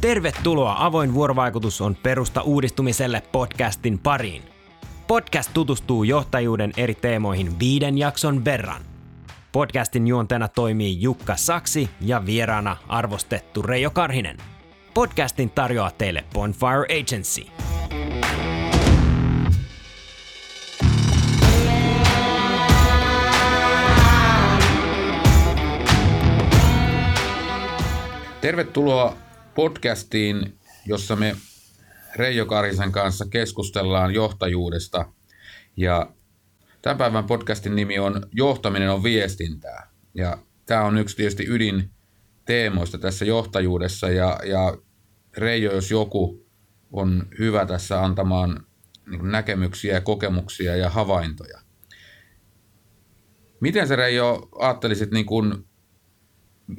Tervetuloa Avoin vuorovaikutus on perusta uudistumiselle podcastin pariin. Podcast tutustuu johtajuuden eri teemoihin viiden jakson verran. Podcastin juontena toimii Jukka Saksi ja vieraana arvostettu Reijo Karhinen. Podcastin tarjoaa teille Bonfire Agency. Tervetuloa podcastiin, jossa me Reijo Karhisen kanssa keskustellaan johtajuudesta. Ja tämän päivän podcastin nimi on Johtaminen on viestintää. Ja tämä on yksi tietysti ydin teemoista tässä johtajuudessa. Ja, ja Reijo, jos joku, on hyvä tässä antamaan niin näkemyksiä, kokemuksia ja havaintoja. Miten sä Reijo ajattelisit niin kuin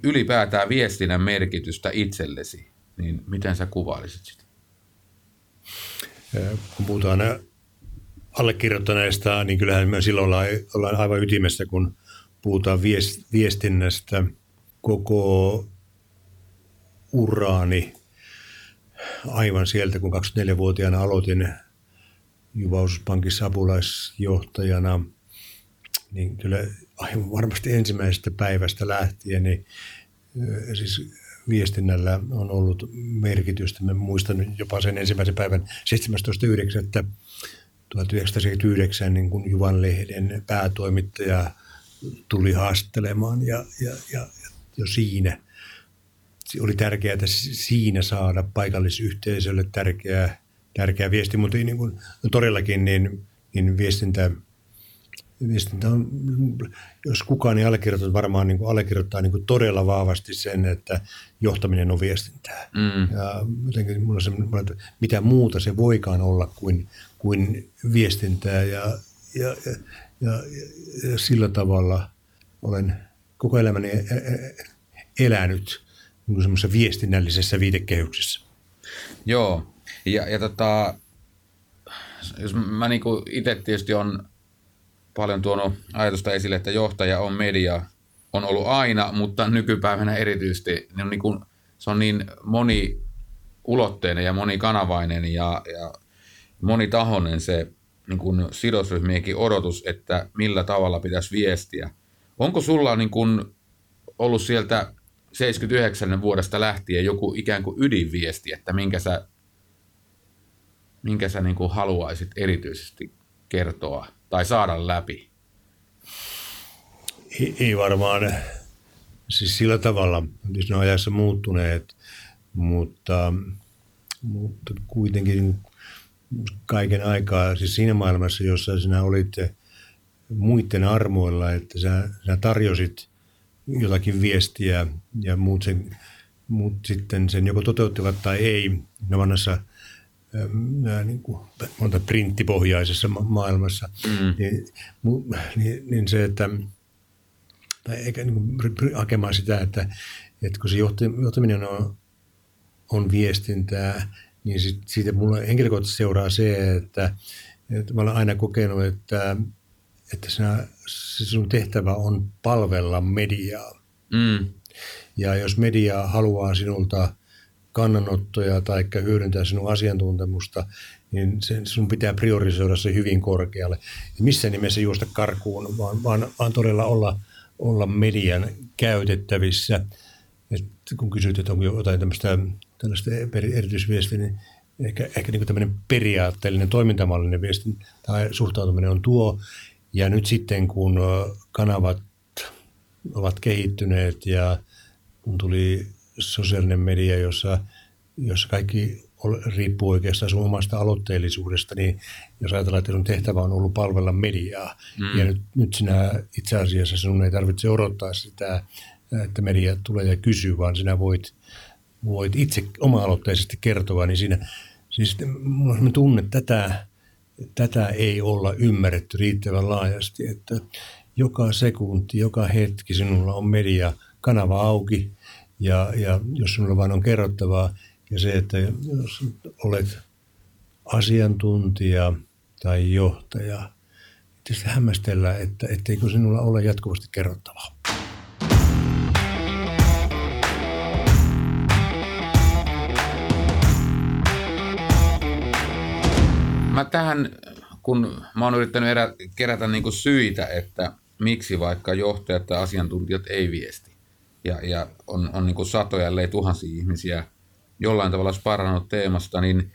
ylipäätään viestinnän merkitystä itsellesi, niin miten sä kuvailisit sitä? Kun puhutaan allekirjoittaneesta, niin kyllähän me silloin ollaan aivan ytimessä, kun puhutaan viestinnästä koko uraani aivan sieltä, kun 24-vuotiaana aloitin Juvauspankissa apulaisjohtajana, niin kyllä aivan varmasti ensimmäisestä päivästä lähtien, niin siis viestinnällä on ollut merkitystä. Mä muistan jopa sen ensimmäisen päivän 17.9.1979, niin kun Juvan lehden päätoimittaja tuli haastelemaan ja, ja, ja, jo siinä oli tärkeää että siinä saada paikallisyhteisölle tärkeä, tärkeä viesti, mutta niin kuin, no todellakin niin, niin viestintä – viestintä on, jos kukaan ei allekirjoita, varmaan niin kuin allekirjoittaa niin kuin todella vahvasti sen, että johtaminen on viestintää. Mm. Ja jotenkin mulla on että mitä muuta se voikaan olla kuin, kuin viestintää ja, ja, ja, ja, ja sillä tavalla olen koko elämäni elänyt niin semmoisessa viestinnällisessä viitekehyksessä. Joo, ja, ja tota, jos mä niin itse tietysti on paljon tuonut ajatusta esille, että johtaja on media, on ollut aina, mutta nykypäivänä erityisesti. Niin on niin kuin, se on niin moniulotteinen ja monikanavainen ja, ja monitahoinen se niin kuin sidosryhmienkin odotus, että millä tavalla pitäisi viestiä. Onko sulla niin kuin ollut sieltä 79 vuodesta lähtien joku ikään kuin ydinviesti, että minkä sä, minkä sä niin kuin haluaisit erityisesti kertoa tai saada läpi? Ei, ei varmaan siis sillä tavalla, jos ne on ajassa muuttuneet, mutta, mutta kuitenkin kaiken aikaa, siis siinä maailmassa, jossa sinä olit muiden armoilla, että sä, sä tarjosit jotakin viestiä ja muut, sen, muut sitten sen joko toteuttivat tai ei. No vanhassa nämä niin kuin, monta printtipohjaisessa ma- maailmassa, mm. niin, niin, niin, se, että tai eikä niin kuin, hakemaan sitä, että, että kun se johtaminen on, on viestintää, niin sit, siitä mulla henkilökohtaisesti seuraa se, että, että mä olen aina kokenut, että, että sinä, se sun tehtävä on palvella mediaa. Mm. Ja jos media haluaa sinulta kannanottoja tai hyödyntää sinun asiantuntemusta, niin sen, sun pitää priorisoida se hyvin korkealle. Ja missä nimessä juosta karkuun, vaan, vaan, vaan todella olla, olla median käytettävissä. Et kun kysyt, että onko jotain tämmöistä, tällaista erityisviestiä, niin ehkä, ehkä niin tämmöinen periaatteellinen toimintamallinen viesti tai suhtautuminen on tuo. Ja nyt sitten kun kanavat ovat kehittyneet ja kun tuli sosiaalinen media, jossa, jossa kaikki riippuu oikeastaan sun omasta aloitteellisuudesta, niin jos ajatellaan, että sun tehtävä on ollut palvella mediaa, mm. ja nyt, nyt sinä itse asiassa sinun ei tarvitse odottaa sitä, että media tulee ja kysyy, vaan sinä voit, voit itse oma-aloitteisesti kertoa, niin siinä, siis mä tunne, että tätä, tätä ei olla ymmärretty riittävän laajasti, että joka sekunti, joka hetki sinulla on media kanava auki, ja, ja jos sinulla vain on kerrottavaa, ja se, että jos olet asiantuntija tai johtaja, niin tietysti hämmästellä, että etteikö sinulla ole jatkuvasti kerrottavaa. Mä tähän, kun mä oon yrittänyt erä, kerätä niin kuin syitä, että miksi vaikka johtajat tai asiantuntijat ei viesti. Ja, ja on, on niin kuin satoja, ellei tuhansia ihmisiä – jollain tavalla sparannut teemasta, niin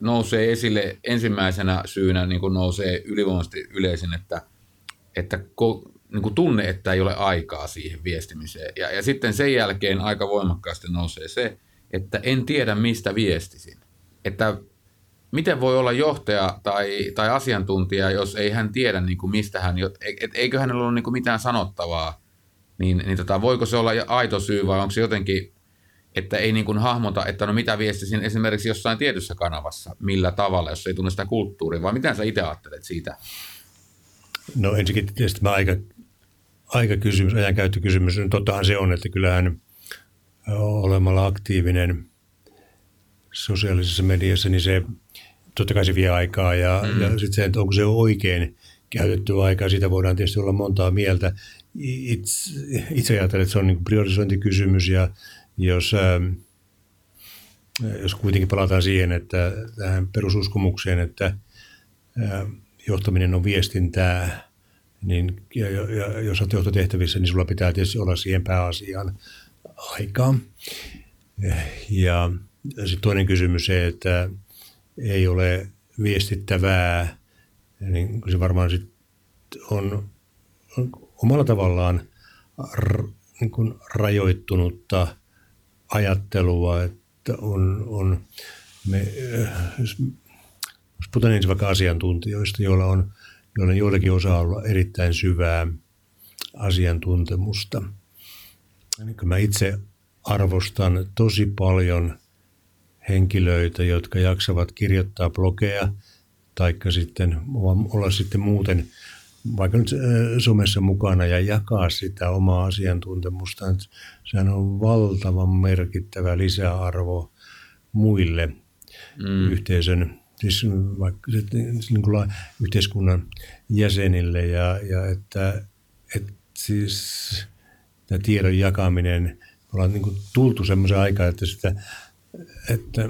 nousee esille ensimmäisenä syynä niin kuin nousee ylivoimaisesti yleisin, että, että ko, niin kuin tunne, että ei ole aikaa siihen viestimiseen. Ja, ja sitten sen jälkeen aika voimakkaasti nousee se, että en tiedä mistä viestisin. Että miten voi olla johtaja tai, tai asiantuntija, jos ei hän tiedä, niin kuin mistä hän, et, eikö hänellä ole niin kuin mitään sanottavaa, niin, niin tota, voiko se olla aito syy vai onko se jotenkin, että ei niin kuin hahmota, että no mitä viestisin esimerkiksi jossain tietyssä kanavassa, millä tavalla, jos ei tunne sitä kulttuuria, vai mitä sä itse ajattelet siitä? No ensinnäkin tietysti mä aika, aika kysymys, ajankäyttökysymys, tottahan se on, että kyllähän olemalla aktiivinen sosiaalisessa mediassa, niin se totta kai se vie aikaa ja, mm. ja sitten se, että onko se oikein käytetty aikaa, siitä voidaan tietysti olla montaa mieltä. Itse, itse ajattelen, että se on niin priorisointikysymys ja jos, ähm, jos kuitenkin palataan siihen, että tähän perususkomukseen, että äh, johtaminen on viestintää, niin ja, ja, jos olet johtotehtävissä, niin sulla pitää tietysti olla siihen pääasiaan aikaa. Ja sitten toinen kysymys se, että ei ole viestittävää, niin se varmaan sit on, on omalla tavallaan r, niin kuin rajoittunutta ajattelua, että on, on me, jos, jos puhutaan ensin vaikka asiantuntijoista, joilla on, joilla joillakin osaa olla erittäin syvää asiantuntemusta. Niin mä itse arvostan tosi paljon henkilöitä, jotka jaksavat kirjoittaa blogeja, taikka sitten olla sitten muuten vaikka nyt somessa mukana ja jakaa sitä omaa asiantuntemusta. Sehän on valtavan merkittävä lisäarvo muille mm. yhteisön, siis vaikka niin kuin yhteiskunnan jäsenille ja, ja että, että siis tämä tiedon jakaminen, ollaan niin kuin tultu semmoisen aikaan, että sitä että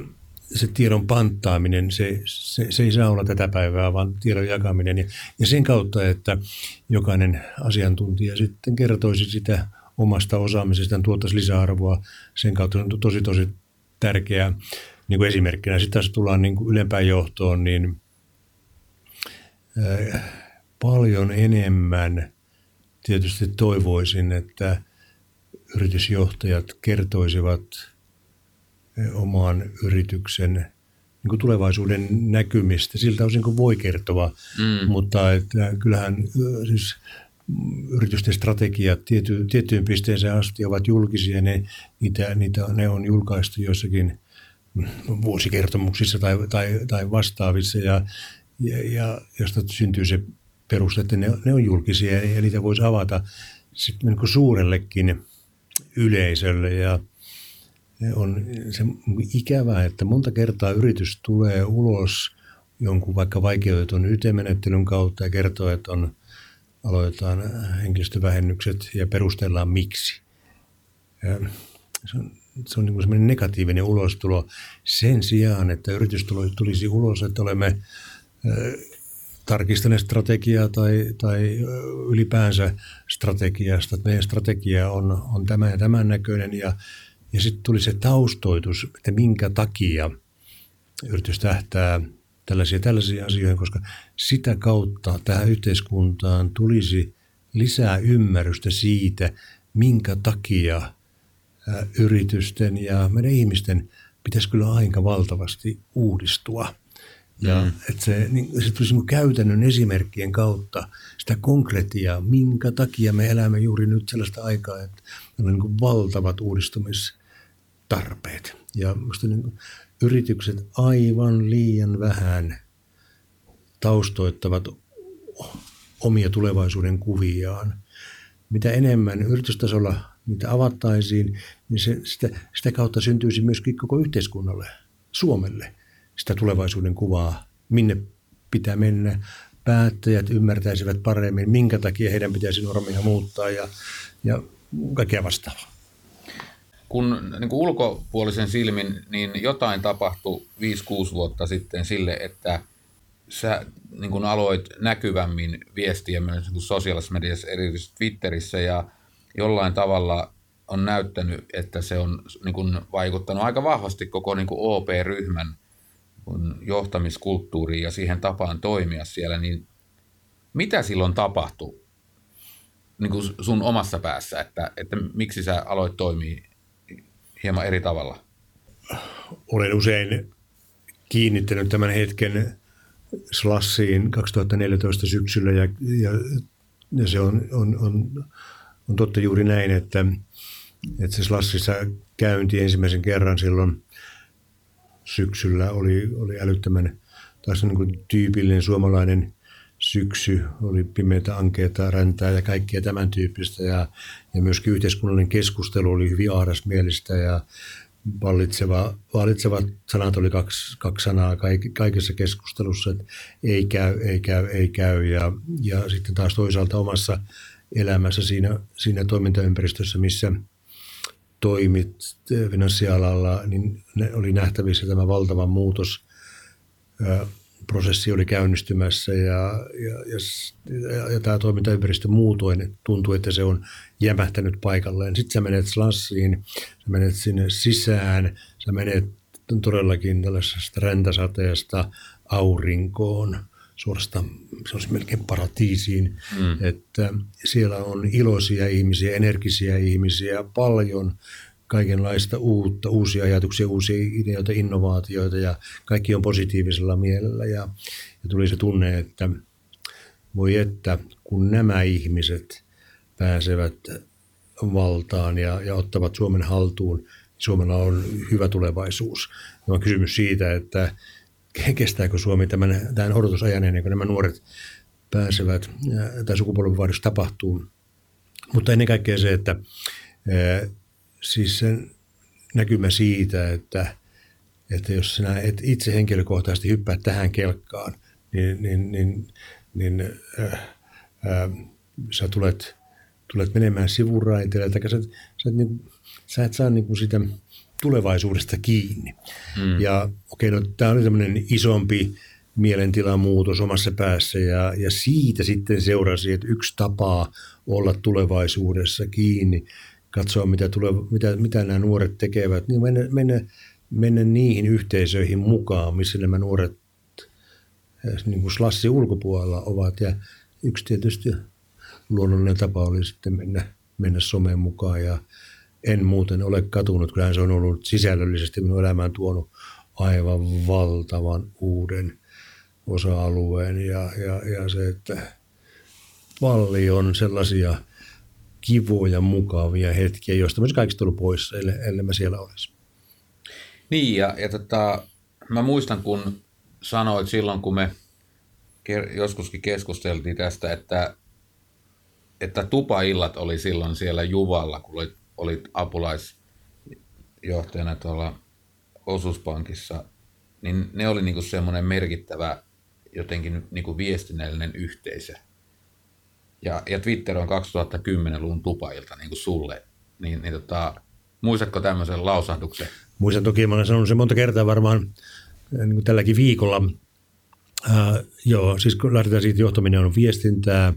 se tiedon panttaaminen, se, se, se ei saa olla tätä päivää, vaan tiedon jakaminen. Ja, ja sen kautta, että jokainen asiantuntija sitten kertoisi sitä omasta osaamisestaan, tuottaisi lisäarvoa, sen kautta on tosi tosi tärkeää niin kuin esimerkkinä. Sitten taas tullaan niin kuin ylempään johtoon, niin äh, paljon enemmän tietysti toivoisin, että yritysjohtajat kertoisivat – omaan yrityksen niin kuin tulevaisuuden näkymistä. Siltä osin kuin voi kertoa, mm. mutta että kyllähän siis yritysten strategiat tiety, tiettyyn pisteeseen asti ovat julkisia. Ne, niitä, niitä, ne on julkaistu joissakin vuosikertomuksissa tai, tai, tai vastaavissa ja, ja, ja josta syntyy se peruste, että ne, ne on julkisia ja niitä voisi avata sitten niin suurellekin yleisölle ja – on se ikävää, että monta kertaa yritys tulee ulos jonkun vaikka vaikeutetun YT-menettelyn kautta ja kertoo, että on, aloitetaan henkilöstövähennykset ja perustellaan miksi. Ja se on, se on niin kuin negatiivinen ulostulo sen sijaan, että yritys tulisi ulos, että olemme tarkistaneet strategiaa tai, tai ylipäänsä strategiasta, meidän strategia on, on tämä ja tämän näköinen ja ja sitten tuli se taustoitus, että minkä takia yritys tähtää tällaisia tällaisia asioihin, koska sitä kautta tähän yhteiskuntaan tulisi lisää ymmärrystä siitä, minkä takia yritysten ja meidän ihmisten pitäisi kyllä aika valtavasti uudistua. Ja mm. että se, niin, se tulisi niin käytännön esimerkkien kautta sitä konkretiaa, minkä takia me elämme juuri nyt sellaista aikaa, että meillä on niin valtavat uudistumis- tarpeet. Ja minusta niin yritykset aivan liian vähän taustoittavat omia tulevaisuuden kuviaan. Mitä enemmän yritystasolla niitä avattaisiin, niin se, sitä, sitä kautta syntyisi myöskin koko yhteiskunnalle, Suomelle, sitä tulevaisuuden kuvaa, minne pitää mennä. Päättäjät ymmärtäisivät paremmin, minkä takia heidän pitäisi normia muuttaa ja, ja kaikkea vastaavaa kun niin kuin ulkopuolisen silmin, niin jotain tapahtui 5-6 vuotta sitten sille, että sä niin kuin aloit näkyvämmin viestiä myös niin sosiaalisessa mediassa, erityisesti Twitterissä, ja jollain tavalla on näyttänyt, että se on niin kuin vaikuttanut aika vahvasti koko niin kuin OP-ryhmän johtamiskulttuuriin ja siihen tapaan toimia siellä, niin mitä silloin tapahtui niin kuin sun omassa päässä, että, että miksi sä aloit toimia hieman eri tavalla? Olen usein kiinnittänyt tämän hetken Slassiin 2014 syksyllä ja, ja, ja se on, on, on, on totta juuri näin, että, että se Slassissa käynti ensimmäisen kerran silloin syksyllä oli, oli älyttömän taas niin kuin tyypillinen suomalainen syksy, oli pimeitä, ankeita, räntää ja kaikkea tämän tyyppistä ja, ja myöskin yhteiskunnallinen keskustelu oli hyvin ahdasmielistä ja vallitseva, vallitsevat sanat oli kaksi, kaksi sanaa kaikessa keskustelussa, että ei käy, ei käy, ei käy. Ja, ja sitten taas toisaalta omassa elämässä siinä, siinä toimintaympäristössä, missä toimit finanssialalla, niin oli nähtävissä tämä valtava muutos. Prosessi oli käynnistymässä ja, ja, ja, ja, ja tämä toimintaympäristö muutoin tuntui, että se on jämähtänyt paikalleen. Sitten sä menet slassiin, sä menet sinne sisään, sä menet todellakin tällaisesta räntäsateesta aurinkoon, suorastaan se olisi melkein paratiisiin, mm. että siellä on iloisia ihmisiä, energisiä ihmisiä, paljon kaikenlaista uutta, uusia ajatuksia, uusia ideoita, innovaatioita ja kaikki on positiivisella mielellä ja, ja tuli se tunne, että voi että kun nämä ihmiset pääsevät valtaan ja, ja ottavat Suomen haltuun, Suomella on hyvä tulevaisuus. Ja on kysymys siitä, että kestääkö Suomi tämän, tämän odotusajan ennen kuin nämä nuoret pääsevät, tai sukupolvenvaihdos tapahtuu. Mutta ennen kaikkea se, että siis sen näkymä siitä, että, että jos sinä et itse henkilökohtaisesti hyppää tähän kelkkaan, niin, niin, niin, niin äh, äh, sä tulet tulet menemään sivuraiteille, tai sä, sä, et, niin, sä et saa niin kuin sitä tulevaisuudesta kiinni. Mm. Ja okei, okay, no, tämä oli tämmöinen isompi mielentilamuutos omassa päässä, ja, ja siitä sitten seurasi, että yksi tapa olla tulevaisuudessa kiinni, katsoa mitä, tule, mitä, mitä nämä nuoret tekevät, niin mennä, mennä, mennä niihin yhteisöihin mukaan, missä nämä nuoret niin kuin slassi ulkopuolella ovat. Ja yksi tietysti luonnollinen tapa oli sitten mennä, mennä someen mukaan ja en muuten ole katunut. Kyllähän se on ollut sisällöllisesti minun elämään tuonut aivan valtavan uuden osa-alueen ja, ja, ja se, että paljon sellaisia kivoja, mukavia hetkiä, joista myös kaikista tullut pois, ellei, ellei mä siellä olisi. Niin, ja, ja tota, mä muistan, kun sanoit silloin, kun me joskuskin keskusteltiin tästä, että että tupaillat oli silloin siellä Juvalla, kun olit, olit apulaisjohtajana tuolla osuuspankissa, niin ne oli niinku semmoinen merkittävä jotenkin niinku viestinnällinen yhteisö. Ja, ja Twitter on 2010-luvun tupailta niin kuin sulle. Niin, niin tota, muistatko tämmöisen lausahduksen? Muistan toki, mä olen sanonut sen monta kertaa varmaan niin kuin tälläkin viikolla. Uh, joo, siis kun lähdetään siitä, johtaminen on viestintää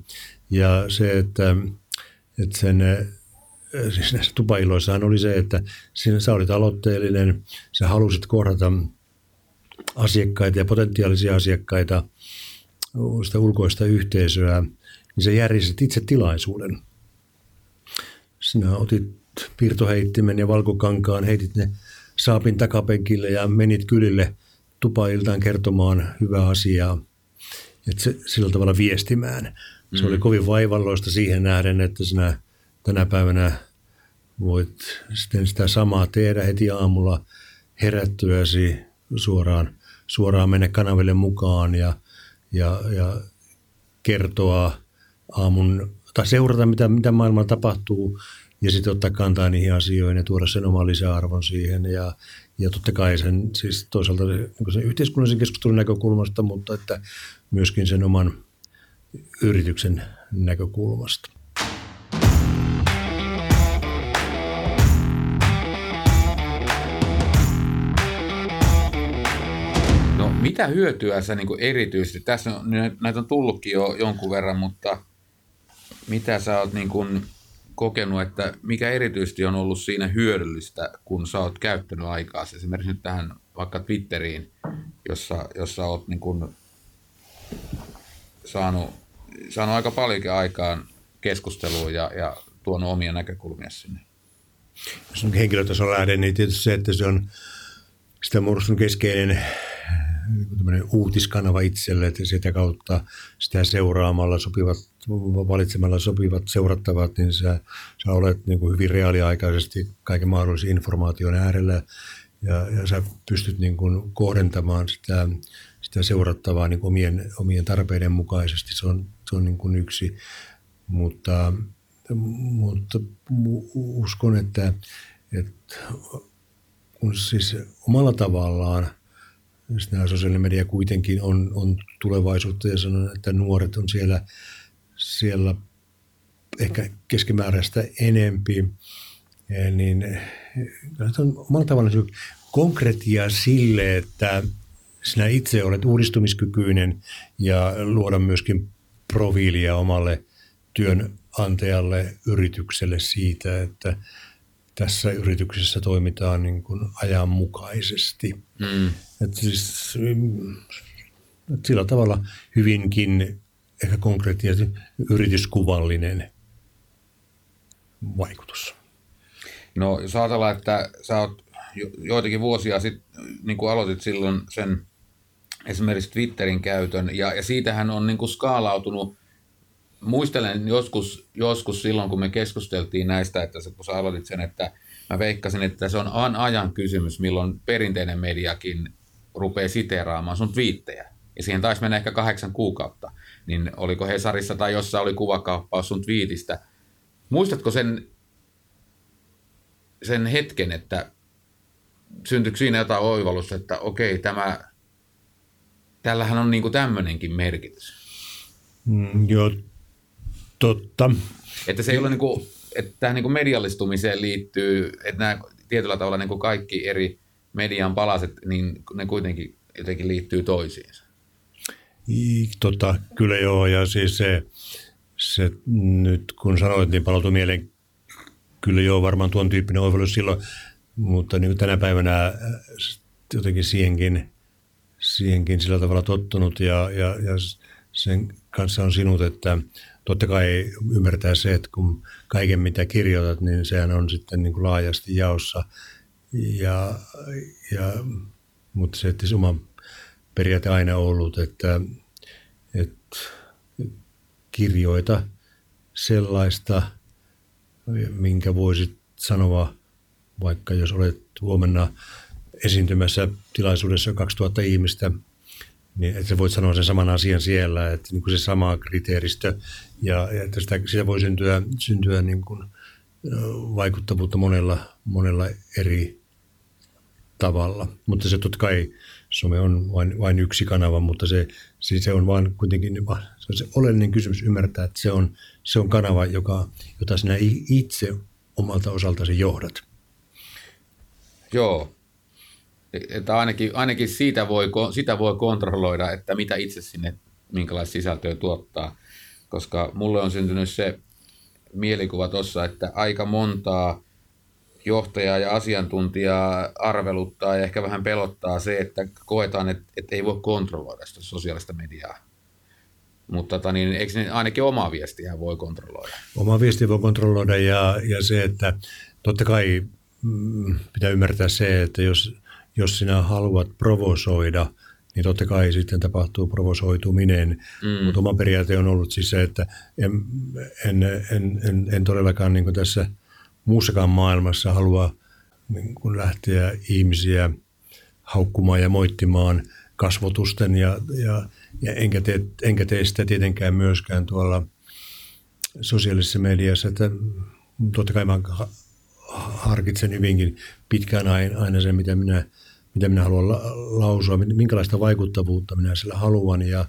ja se, että, että sen, siis näissä tupailoissahan oli se, että siinä sä olit aloitteellinen, sä halusit kohdata asiakkaita ja potentiaalisia asiakkaita, sitä ulkoista yhteisöä, niin sä järjestit itse tilaisuuden. Sinä otit piirtoheittimen ja valkokankaan, heitit ne saapin takapenkille ja menit kylille tupailtaan kertomaan hyvää asiaa, että se, sillä tavalla viestimään. Se mm. oli kovin vaivalloista siihen nähden, että sinä tänä päivänä voit sitten sitä samaa tehdä heti aamulla herättyäsi suoraan, suoraan mennä kanaville mukaan ja, ja, ja kertoa aamun, tai seurata mitä, mitä maailmalla tapahtuu ja sitten ottaa kantaa niihin asioihin ja tuoda sen oman lisäarvon siihen ja, ja totta kai sen siis toisaalta niin sen yhteiskunnallisen keskustelun näkökulmasta, mutta että myöskin sen oman yrityksen näkökulmasta. No Mitä hyötyä sä niin erityisesti, tässä on, näitä on tullutkin jo jonkun verran, mutta mitä sä oot niin kuin kokenut, että mikä erityisesti on ollut siinä hyödyllistä, kun sä oot käyttänyt aikaa, esimerkiksi nyt tähän vaikka Twitteriin, jossa, jossa oot niin kuin saanut, saanut aika paljonkin aikaan keskustelua ja, ja tuonut omia näkökulmia sinne. Jos on henkilötasolla lähden, niin tietysti se, että se on sitä muodostunut keskeinen uutiskanava itselle, että sitä kautta sitä seuraamalla sopivat, valitsemalla sopivat seurattavat, niin sä, sä olet niin kuin hyvin reaaliaikaisesti kaiken mahdollisen informaation äärellä ja, ja sä pystyt niin kuin kohdentamaan sitä, sitä seurattavaa niin kuin omien, omien tarpeiden mukaisesti. Se on, se on niin kuin yksi, mutta, mutta uskon, että, että kun siis omalla tavallaan nämä sosiaalinen media kuitenkin on, on tulevaisuutta ja sanon, että nuoret on siellä, siellä ehkä keskimääräistä enempi, niin on omalla tavallaan konkretia sille, että sinä itse olet uudistumiskykyinen ja luoda myöskin profiilia omalle työnantajalle, yritykselle siitä, että tässä yrityksessä toimitaan niin kuin ajanmukaisesti. Mm. Että siis, että sillä tavalla hyvinkin ehkä konkreettisesti yrityskuvallinen vaikutus. No jos ajatellaan, että sä oot joitakin vuosia sitten, niin kuin aloitit silloin sen esimerkiksi Twitterin käytön, ja, ja siitähän on niin kuin skaalautunut muistelen joskus, joskus silloin, kun me keskusteltiin näistä, että kun sä aloitit sen, että mä veikkasin, että se on ajan kysymys, milloin perinteinen mediakin rupeaa siteeraamaan sun twiittejä. Ja siihen taisi mennä ehkä kahdeksan kuukautta. Niin oliko Hesarissa tai jossain oli kuvakauppaus sun twiitistä. Muistatko sen, sen hetken, että syntyykö siinä jotain oivallusta, että okei, tämä, tällähän on niinku tämmöinenkin merkitys? Mm, joo, Totta. Että se ei ole niin kuin, että tähän niin kuin mediallistumiseen liittyy, että nämä tietyllä tavalla niin kuin kaikki eri median palaset, niin ne kuitenkin jotenkin liittyy toisiinsa. Tota, kyllä joo, ja siis se, se nyt kun sanoit, niin palautui mieleen, kyllä joo, varmaan tuon tyyppinen oivallus silloin, mutta niin tänä päivänä äh, jotenkin siihenkin, siihenkin sillä tavalla tottunut ja, ja, ja sen kanssa on sinut, että totta kai ymmärtää se, että kun kaiken mitä kirjoitat, niin sehän on sitten niin kuin laajasti jaossa. Ja, ja, mutta se, että oma periaate aina ollut, että, että kirjoita sellaista, minkä voisit sanoa, vaikka jos olet huomenna esiintymässä tilaisuudessa 2000 ihmistä – niin että voit sanoa sen saman asian siellä, että niin kuin se sama kriteeristö ja, ja että sitä, sitä voi syntyä, syntyä niin kuin vaikuttavuutta monella, monella eri tavalla. Mutta se totta kai some on vain, vain yksi kanava, mutta se, siis se on vain kuitenkin se, on se oleellinen kysymys ymmärtää, että se on, se on kanava, joka, jota sinä itse omalta osaltasi johdat. Joo, että ainakin, ainakin siitä voi, sitä voi kontrolloida, että mitä itse sinne, minkälaista sisältöä tuottaa. Koska mulle on syntynyt se mielikuva tuossa, että aika montaa johtajaa ja asiantuntijaa arveluttaa ja ehkä vähän pelottaa se, että koetaan, että, että ei voi kontrolloida sitä sosiaalista mediaa. Mutta tota, niin, eikö ainakin omaa viestiä voi kontrolloida? Oma viesti voi kontrolloida ja, ja se, että totta kai mm, pitää ymmärtää se, että jos jos sinä haluat provosoida, niin totta kai sitten tapahtuu provosoituminen. Mm. Mutta oma periaate on ollut siis se, että en, en, en, en, en todellakaan niin tässä muussakaan maailmassa halua niin kuin lähteä ihmisiä haukkumaan ja moittimaan kasvotusten ja, ja, ja enkä, tee, enkä tee sitä tietenkään myöskään tuolla sosiaalisessa mediassa, että totta kai mä harkitsen hyvinkin pitkään aina sen, mitä minä mitä minä haluan la- lausua, minkälaista vaikuttavuutta minä sillä haluan ja,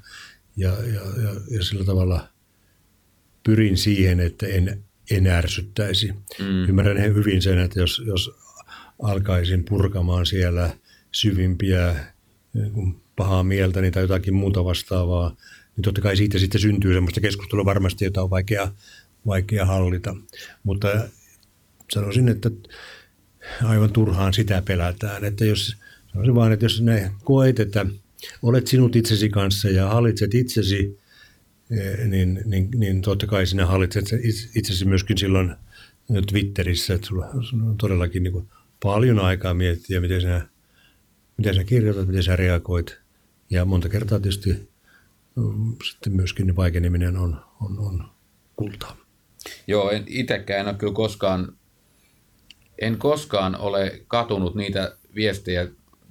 ja, ja, ja, ja sillä tavalla pyrin siihen, että en, en ärsyttäisi. Mm. Ymmärrän hyvin sen, että jos, jos alkaisin purkamaan siellä syvimpiä niin pahaa mieltä niin tai jotakin muuta vastaavaa, niin totta kai siitä sitten syntyy semmoista keskustelua varmasti, jota on vaikea, vaikea hallita. Mutta sanoisin, että aivan turhaan sitä pelätään. Että jos, sanoisin vaan, että jos näin koet, että olet sinut itsesi kanssa ja hallitset itsesi, eh, niin, niin, niin totta kai sinä hallitset itsesi myöskin silloin Twitterissä, että sulla on todellakin niin paljon aikaa miettiä, miten sinä, miten sinä kirjoitat, miten sinä reagoit. Ja monta kertaa tietysti mm, sitten myöskin vaikeneminen on, on, on kultaa. Joo, en, itsekään ole kyllä koskaan, en koskaan ole katunut niitä viestejä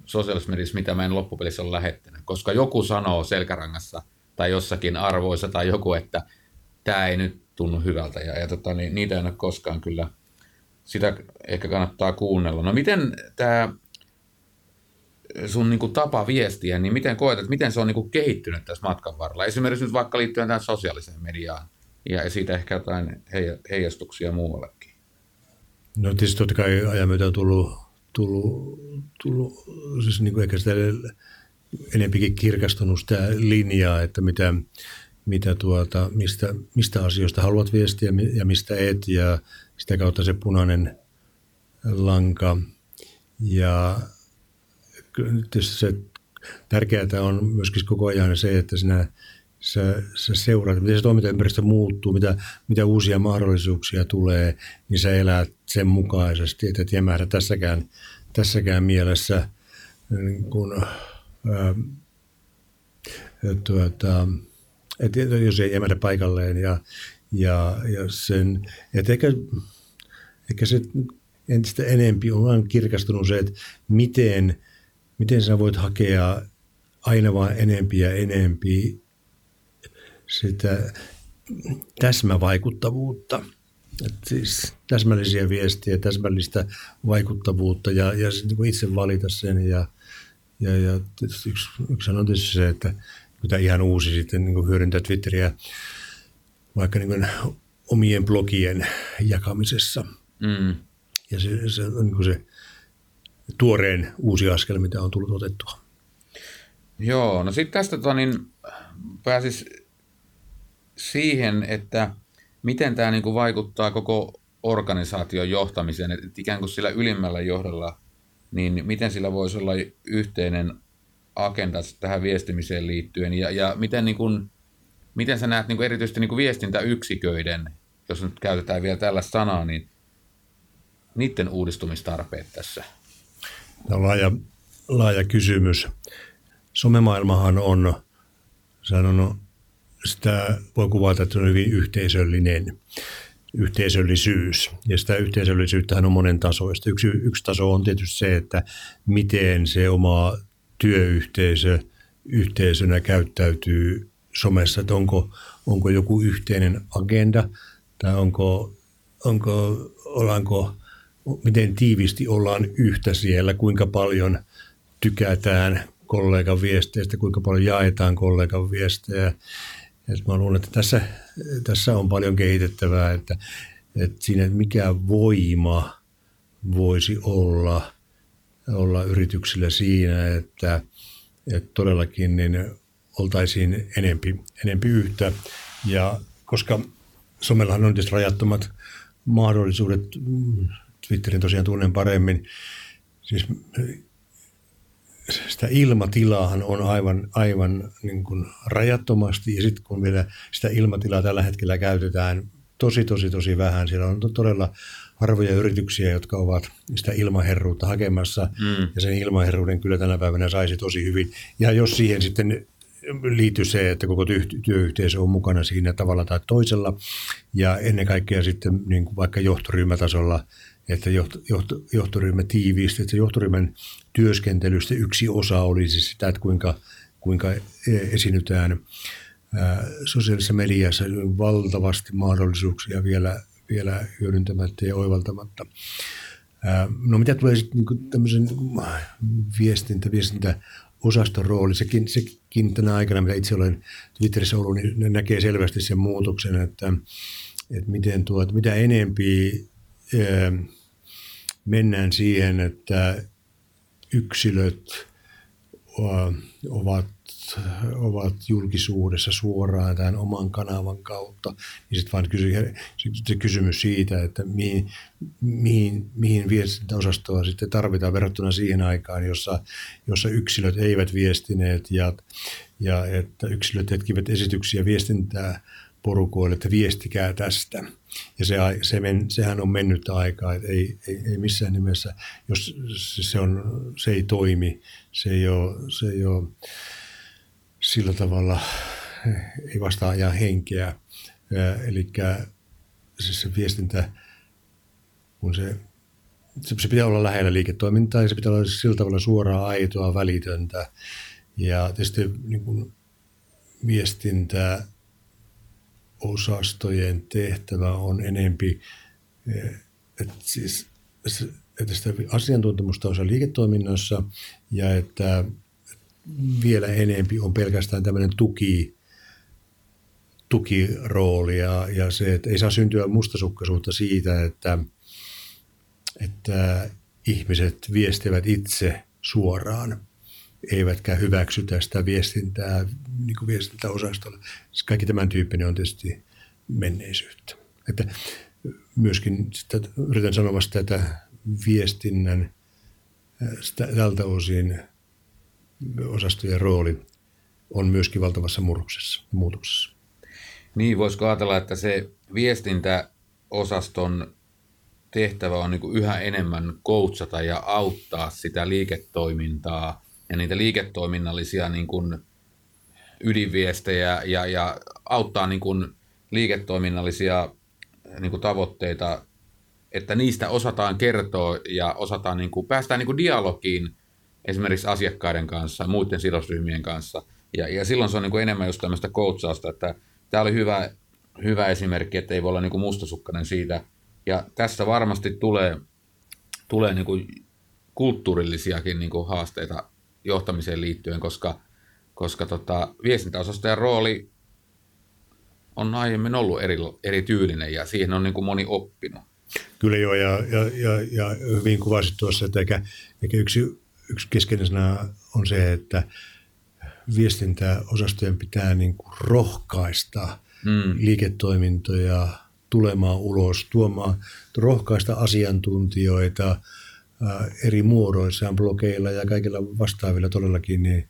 sosiaalisessa mediassa, mitä mä en loppupelissä ole lähettänyt, koska joku sanoo selkärangassa tai jossakin arvoissa tai joku, että tämä ei nyt tunnu hyvältä ja, ja tota, niin, niitä en ole koskaan kyllä, sitä ehkä kannattaa kuunnella. No miten tämä sun niin kuin, tapa viestiä, niin miten koet, että miten se on niin kuin, kehittynyt tässä matkan varrella? Esimerkiksi nyt vaikka liittyen tähän sosiaaliseen mediaan ja siitä ehkä jotain heijastuksia muuallekin. No tietysti totta kai ajan myötä on tullut, tullut, tullut siis niin kuin ehkä sitä enempikin kirkastunut sitä linjaa, että mitä, mitä tuota, mistä, mistä asioista haluat viestiä ja mistä et ja sitä kautta se punainen lanka. Ja tietysti se tärkeää on myöskin koko ajan se, että sinä sä, sä seuraat, miten se toimintaympäristö muuttuu, mitä, mitä uusia mahdollisuuksia tulee, niin sä elät sen mukaisesti, että et jämähdä tässäkään, tässäkään mielessä, niin kun, ää, tuota, että jos ei jämähdä paikalleen ja, ja, ja sen, että ehkä, ehkä se entistä enempi on kirkastunut se, että miten, miten sä voit hakea aina vaan enempi ja enempi sitä täsmävaikuttavuutta. että siis täsmällisiä viestiä, täsmällistä vaikuttavuutta ja, ja niin itse valita sen. Ja, ja, ja yksi, yksi on tietysti se, että tämä ihan uusi sitten niin hyödyntää Twitteriä vaikka niin omien blogien jakamisessa. Mm. Ja se, se on niin se tuoreen uusi askel, mitä on tullut otettua. Joo, no sitten tästä tota, niin pääsis siihen, että miten tämä niin kuin vaikuttaa koko organisaation johtamiseen, että ikään kuin sillä ylimmällä johdolla, niin miten sillä voisi olla yhteinen agenda tähän viestimiseen liittyen ja, ja miten, niin kuin, miten sä näet niin kuin erityisesti niin kuin viestintäyksiköiden, jos nyt käytetään vielä tällä sanaa, niin niiden uudistumistarpeet tässä? Tämä on laaja, laaja kysymys. Somemaailmahan on, sanon, sitä voi kuvata, että se on hyvin yhteisöllinen yhteisöllisyys. Ja sitä yhteisöllisyyttähän on monen tasoista. Yksi, yksi taso on tietysti se, että miten se oma työyhteisö yhteisönä käyttäytyy somessa, että onko, onko joku yhteinen agenda tai onko, onko, ollaanko, miten tiivisti ollaan yhtä siellä, kuinka paljon tykätään kollegan viesteistä, kuinka paljon jaetaan kollegan viestejä et mä luulen, että tässä, tässä on paljon kehitettävää, että, että siinä että mikä voima voisi olla, olla yrityksillä siinä, että, että todellakin niin oltaisiin enempi, enempi yhtä. Ja koska somellahan on tietysti rajattomat mahdollisuudet, Twitterin tosiaan tunnen paremmin, siis sitä ilmatilaahan on aivan, aivan niin kuin rajattomasti ja sitten kun vielä sitä ilmatilaa tällä hetkellä käytetään tosi, tosi, tosi vähän, siellä on todella harvoja yrityksiä, jotka ovat sitä ilmaherruutta hakemassa mm. ja sen ilmaherruuden kyllä tänä päivänä saisi tosi hyvin. Ja jos siihen sitten liittyy se, että koko työyhteisö on mukana siinä tavalla tai toisella ja ennen kaikkea sitten niin kuin vaikka johtoryhmätasolla – että johto, johto, johtoryhmä tiiviisti, että johtoryhmän työskentelystä yksi osa olisi sitä, että kuinka, kuinka esiinnytään sosiaalisessa mediassa valtavasti mahdollisuuksia vielä, vielä hyödyntämättä ja oivaltamatta. No mitä tulee sitten niin tämmöisen viestintä, viestintä osaston rooli, sekin, sekin tänä aikana, mitä itse olen Twitterissä ollut, niin näkee selvästi sen muutoksen, että, että miten tuot, mitä enempi mennään siihen, että yksilöt ovat, ovat julkisuudessa suoraan tämän oman kanavan kautta, niin sitten vaan kysy, se kysymys siitä, että mihin, mihin, mihin viestintäosastoa sitten tarvitaan verrattuna siihen aikaan, jossa, jossa yksilöt eivät viestineet ja, ja että yksilöt tekivät esityksiä viestintää porukoille, että viestikää tästä. Ja se, se men, sehän on mennyt aikaa, että ei, ei, ei missään nimessä, jos se, on, se ei toimi, se ei ole, se ei ole sillä tavalla, ei vastaa ajan henkeä. Eli se, se viestintä, kun se, se, se pitää olla lähellä liiketoimintaa ja se pitää olla sillä tavalla suoraa, aitoa, välitöntä. Ja tietysti niin kuin viestintä osastojen tehtävä on enempi, eh, että, siis, että sitä asiantuntemusta on liiketoiminnassa ja että vielä enempi on pelkästään tämmöinen tuki, tukirooli ja, ja se, että ei saa syntyä mustasukkaisuutta siitä, että, että ihmiset viestivät itse suoraan eivätkä hyväksytä sitä viestintää niin kuin viestintäosastolla. Siis kaikki tämän tyyppinen on tietysti menneisyyttä. Että myöskin sitä, yritän sanoa sitä, että viestinnän sitä, tältä osin osastojen rooli on myöskin valtavassa murroksessa ja muutoksessa. Niin, voisiko ajatella, että se viestintäosaston tehtävä on niin yhä enemmän coachata ja auttaa sitä liiketoimintaa ja niitä liiketoiminnallisia niin kuin ydinviestejä ja, ja auttaa niin kuin liiketoiminnallisia niin kuin tavoitteita, että niistä osataan kertoa ja osataan niin kuin, päästään niin kuin dialogiin esimerkiksi asiakkaiden kanssa, muiden sidosryhmien kanssa. Ja, ja silloin se on niin kuin enemmän just tämmöistä coachausta, että tämä oli hyvä, hyvä esimerkki, että ei voi olla niin kuin mustasukkainen siitä. Ja tässä varmasti tulee, tulee niin kuin kulttuurillisiakin niin kuin haasteita johtamiseen liittyen, koska, koska tota, viestintäosastojen rooli on aiemmin ollut eri, erityylinen ja siihen on niin kuin moni oppinut. Kyllä joo, ja, ja, ja, ja hyvin kuvasit tuossa, että eikä, eikä yksi, yksi keskeinen sana on se, että viestintäosastojen pitää niin kuin rohkaista mm. liiketoimintoja tulemaan ulos, tuomaan, rohkaista asiantuntijoita, eri muodoissaan, blogeilla ja kaikilla vastaavilla todellakin niin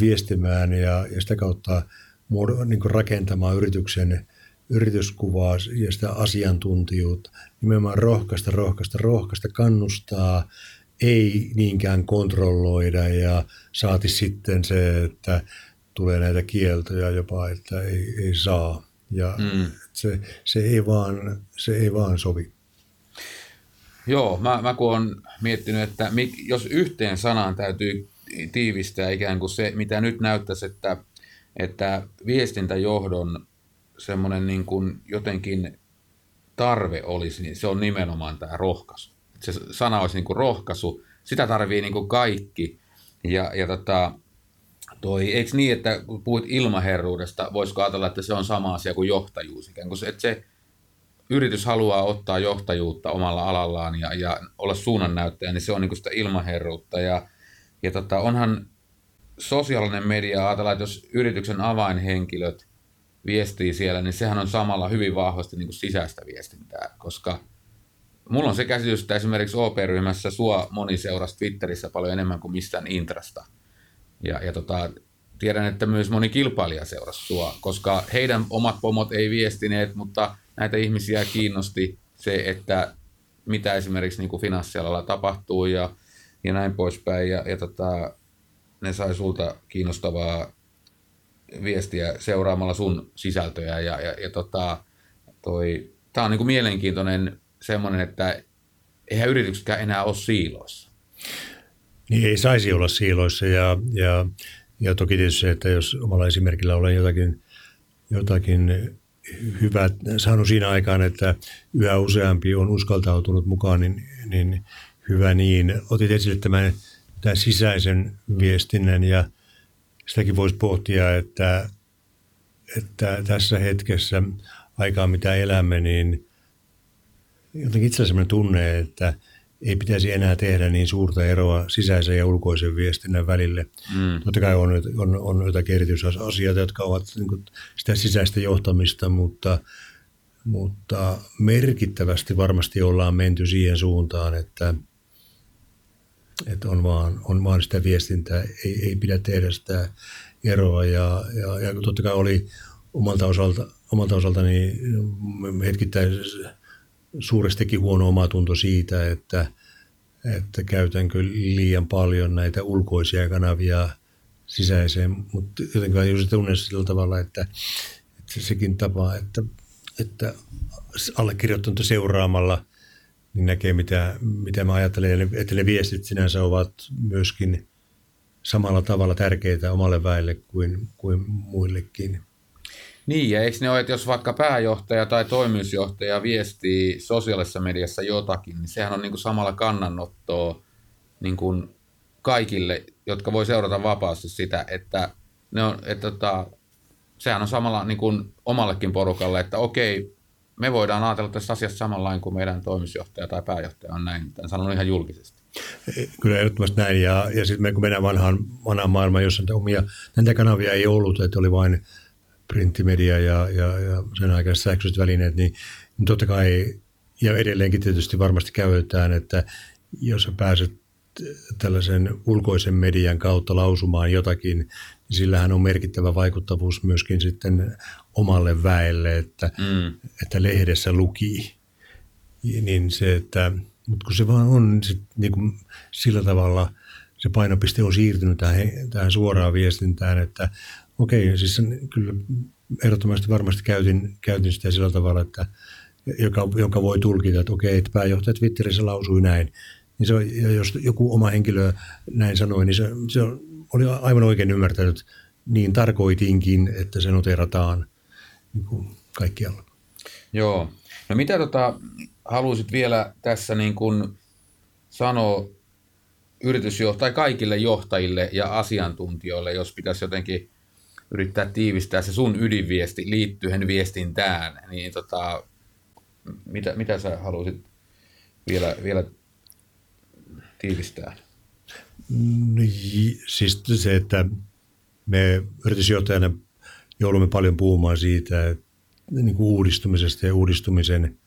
viestimään ja, ja sitä kautta niin rakentamaan yrityksen yrityskuvaa ja sitä asiantuntijuutta. Nimenomaan rohkaista, rohkaista, rohkaista, kannustaa, ei niinkään kontrolloida ja saati sitten se, että tulee näitä kieltoja jopa, että ei, ei saa. Ja mm. se, se, ei vaan, se ei vaan sovi. Joo, mä, mä kun olen miettinyt, että jos yhteen sanaan täytyy tiivistää ikään kuin se, mitä nyt näyttäisi, että, että viestintäjohdon semmoinen niin kuin jotenkin tarve olisi, niin se on nimenomaan tämä rohkaisu. Se sana olisi niin kuin rohkaisu, sitä tarvii niin kuin kaikki. Ja, ja tota, toi, eikö niin, että kun puhuit ilmaherruudesta, voisiko ajatella, että se on sama asia kuin johtajuus ikään kuin se, että se yritys haluaa ottaa johtajuutta omalla alallaan ja, ja olla suunnannäyttäjä, niin se on niin sitä ilmaherruutta. Ja, ja tota, onhan sosiaalinen media, ajatellaan, että jos yrityksen avainhenkilöt viestii siellä, niin sehän on samalla hyvin vahvasti niin kuin sisäistä viestintää, koska mulla on se käsitys, että esimerkiksi OP-ryhmässä sua moni seurasi Twitterissä paljon enemmän kuin mistään Intrasta. Ja, ja tota, tiedän, että myös moni kilpailija seurasi sua, koska heidän omat pomot ei viestineet, mutta näitä ihmisiä kiinnosti se, että mitä esimerkiksi niin finanssialalla tapahtuu ja, ja näin poispäin. Ja, ja tota, ne sai sulta kiinnostavaa viestiä seuraamalla sun sisältöjä. Ja, ja, ja tota, toi, tää on niin kuin mielenkiintoinen semmoinen, että eihän yrityksetkään enää ole siiloissa. Niin ei saisi olla siiloissa ja, ja, ja toki tietysti se, että jos omalla esimerkillä olen jotakin, jotakin hyvä saanut siinä aikaan, että yhä useampi on uskaltautunut mukaan, niin, niin hyvä niin. Otit esille tämän, tämän sisäisen viestinnän ja sitäkin voisi pohtia, että, että tässä hetkessä aikaa mitä elämme, niin jotenkin itse sellainen tunne, että, ei pitäisi enää tehdä niin suurta eroa sisäisen ja ulkoisen viestinnän välille. Mm. Totta kai on, on, on jotakin erityisasioita, jotka ovat niin kuin sitä sisäistä johtamista, mutta, mutta merkittävästi varmasti ollaan menty siihen suuntaan, että, että on, vaan, on vaan sitä viestintää, ei, ei pidä tehdä sitä eroa. Ja, ja, ja totta kai oli omalta, osalta, omalta osaltani hetkittäin suurestikin huono omatunto siitä, että, että käytänkö liian paljon näitä ulkoisia kanavia sisäiseen, mutta jotenkin juuri tunnen sillä tavalla, että, että sekin tapa, että, että allekirjoittanut seuraamalla niin näkee, mitä, mitä mä ajattelen, että ne viestit sinänsä ovat myöskin samalla tavalla tärkeitä omalle väelle kuin, kuin muillekin. Niin, ja eikö ne ole, että jos vaikka pääjohtaja tai toimitusjohtaja viestii sosiaalisessa mediassa jotakin, niin sehän on niin kuin samalla kannanottoa niin kuin kaikille, jotka voi seurata vapaasti sitä, että, ne on, että tota, sehän on samalla niin kuin omallekin porukalle, että okei, me voidaan ajatella tässä asiassa samalla kuin meidän toimitusjohtaja tai pääjohtaja on näin. Tämän sanon ihan julkisesti. Kyllä ehdottomasti näin. Ja, ja sitten me kun mennään vanhaan, vanhaan maailmaan, jossa omia näitä kanavia ei ollut, että oli vain printtimedia ja, ja, ja sen aikaiset sähköiset välineet, niin, niin totta kai, ja edelleenkin tietysti varmasti käytetään, että jos sä pääset tällaisen ulkoisen median kautta lausumaan jotakin, niin sillähän on merkittävä vaikuttavuus myöskin sitten omalle väelle, että, mm. että lehdessä luki. Niin se, että, mutta kun se vaan on sit niin kuin sillä tavalla, se painopiste on siirtynyt tähän, tähän suoraan viestintään, että Okei, siis kyllä ehdottomasti varmasti käytin, käytin sitä sillä tavalla, että joka, joka voi tulkita, että okei, että pääjohtaja Twitterissä lausui näin. Niin se, ja jos joku oma henkilö näin sanoi, niin se, se oli aivan oikein ymmärtänyt. Niin tarkoitinkin, että se noterataan niin kuin kaikkialla. Joo. No mitä tota, haluaisit vielä tässä niin kuin sanoa yritysjohtajille, kaikille johtajille ja asiantuntijoille, jos pitäisi jotenkin yrittää tiivistää se sun ydinviesti liittyen viestintään, niin tota, mitä, mitä sä haluaisit vielä, vielä tiivistää? No, siis se, että me yritysjohtajana joudumme paljon puhumaan siitä, niin kuin uudistumisesta ja uudistumisen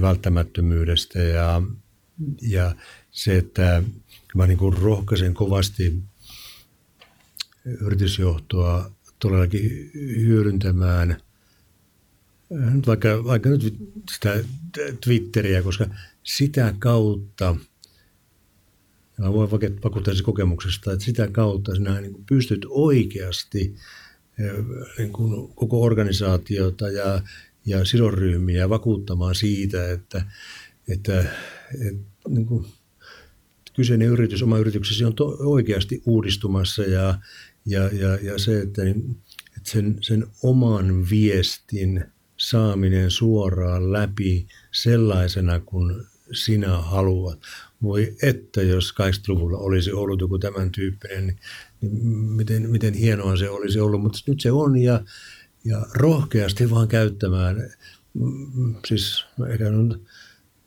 välttämättömyydestä ja, ja se, että mä niin kuin rohkaisen kovasti yritysjohtoa todellakin hyödyntämään. Äh, nyt vaikka, vaikka nyt sitä Twitteriä, koska sitä kautta, mä voin vakuuttaa kokemuksesta, että sitä kautta sinä niin pystyt oikeasti äh, niin kuin koko organisaatiota ja, ja sidosryhmiä vakuuttamaan siitä, että, että, että niin kuin kyseinen yritys, oma yrityksesi on to, oikeasti uudistumassa ja, ja, ja, ja se, että, niin, että sen, sen oman viestin saaminen suoraan läpi sellaisena kuin sinä haluat. Voi että jos 80-luvulla olisi ollut joku tämän tyyppinen, niin, niin miten, miten hienoa se olisi ollut. Mutta nyt se on ja, ja rohkeasti vaan käyttämään. Siis ehkä nyt,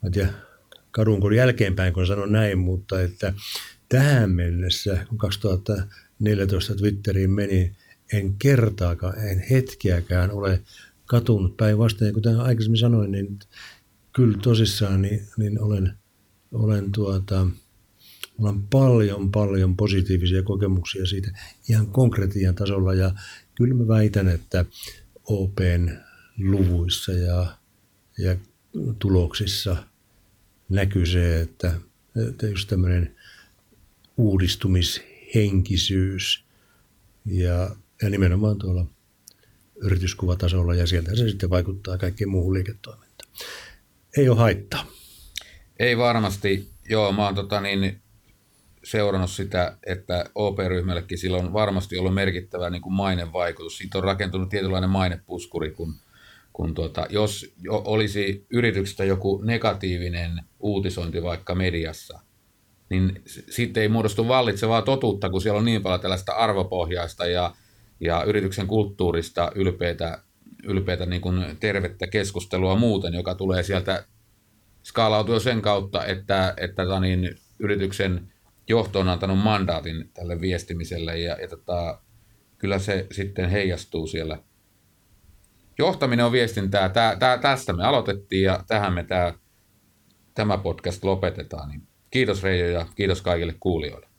mä tiedä, kadunko jälkeenpäin, kun sanon näin, mutta että tähän mennessä, kun 2000 14 Twitteriin meni, en kertaakaan, en hetkiäkään ole katunut päinvastoin. Kuten aikaisemmin sanoin, niin kyllä tosissaan niin, niin olen, olen tuota, on paljon, paljon positiivisia kokemuksia siitä ihan konkretian tasolla ja kyllä mä väitän, että OPn luvuissa ja, ja tuloksissa näkyy se, että, että just tämmöinen uudistumis henkisyys ja, ja nimenomaan tuolla yrityskuvatasolla ja sieltä se sitten vaikuttaa kaikkeen muuhun liiketoimintaan. Ei ole haittaa. Ei varmasti. Joo, mä oon tota niin, seurannut sitä, että OP-ryhmällekin sillä on varmasti ollut merkittävä niin mainevaikutus. Siitä on rakentunut tietynlainen mainepuskuri, kun, kun tuota, jos olisi yrityksestä joku negatiivinen uutisointi vaikka mediassa – niin sitten ei muodostu vallitsevaa totuutta, kun siellä on niin paljon tällaista arvopohjaista ja, ja yrityksen kulttuurista ylpeitä, ylpeitä niin kuin tervettä keskustelua muuten, joka tulee sieltä skaalautuu jo sen kautta, että, että tota niin, yrityksen johto on antanut mandaatin tälle viestimiselle ja, ja tota, kyllä se sitten heijastuu siellä. Johtaminen on viestintää. Tää, tää, tästä me aloitettiin ja tähän me tää, tämä podcast lopetetaan. Niin kiitos Reijo ja kiitos kaikille kuulijoille.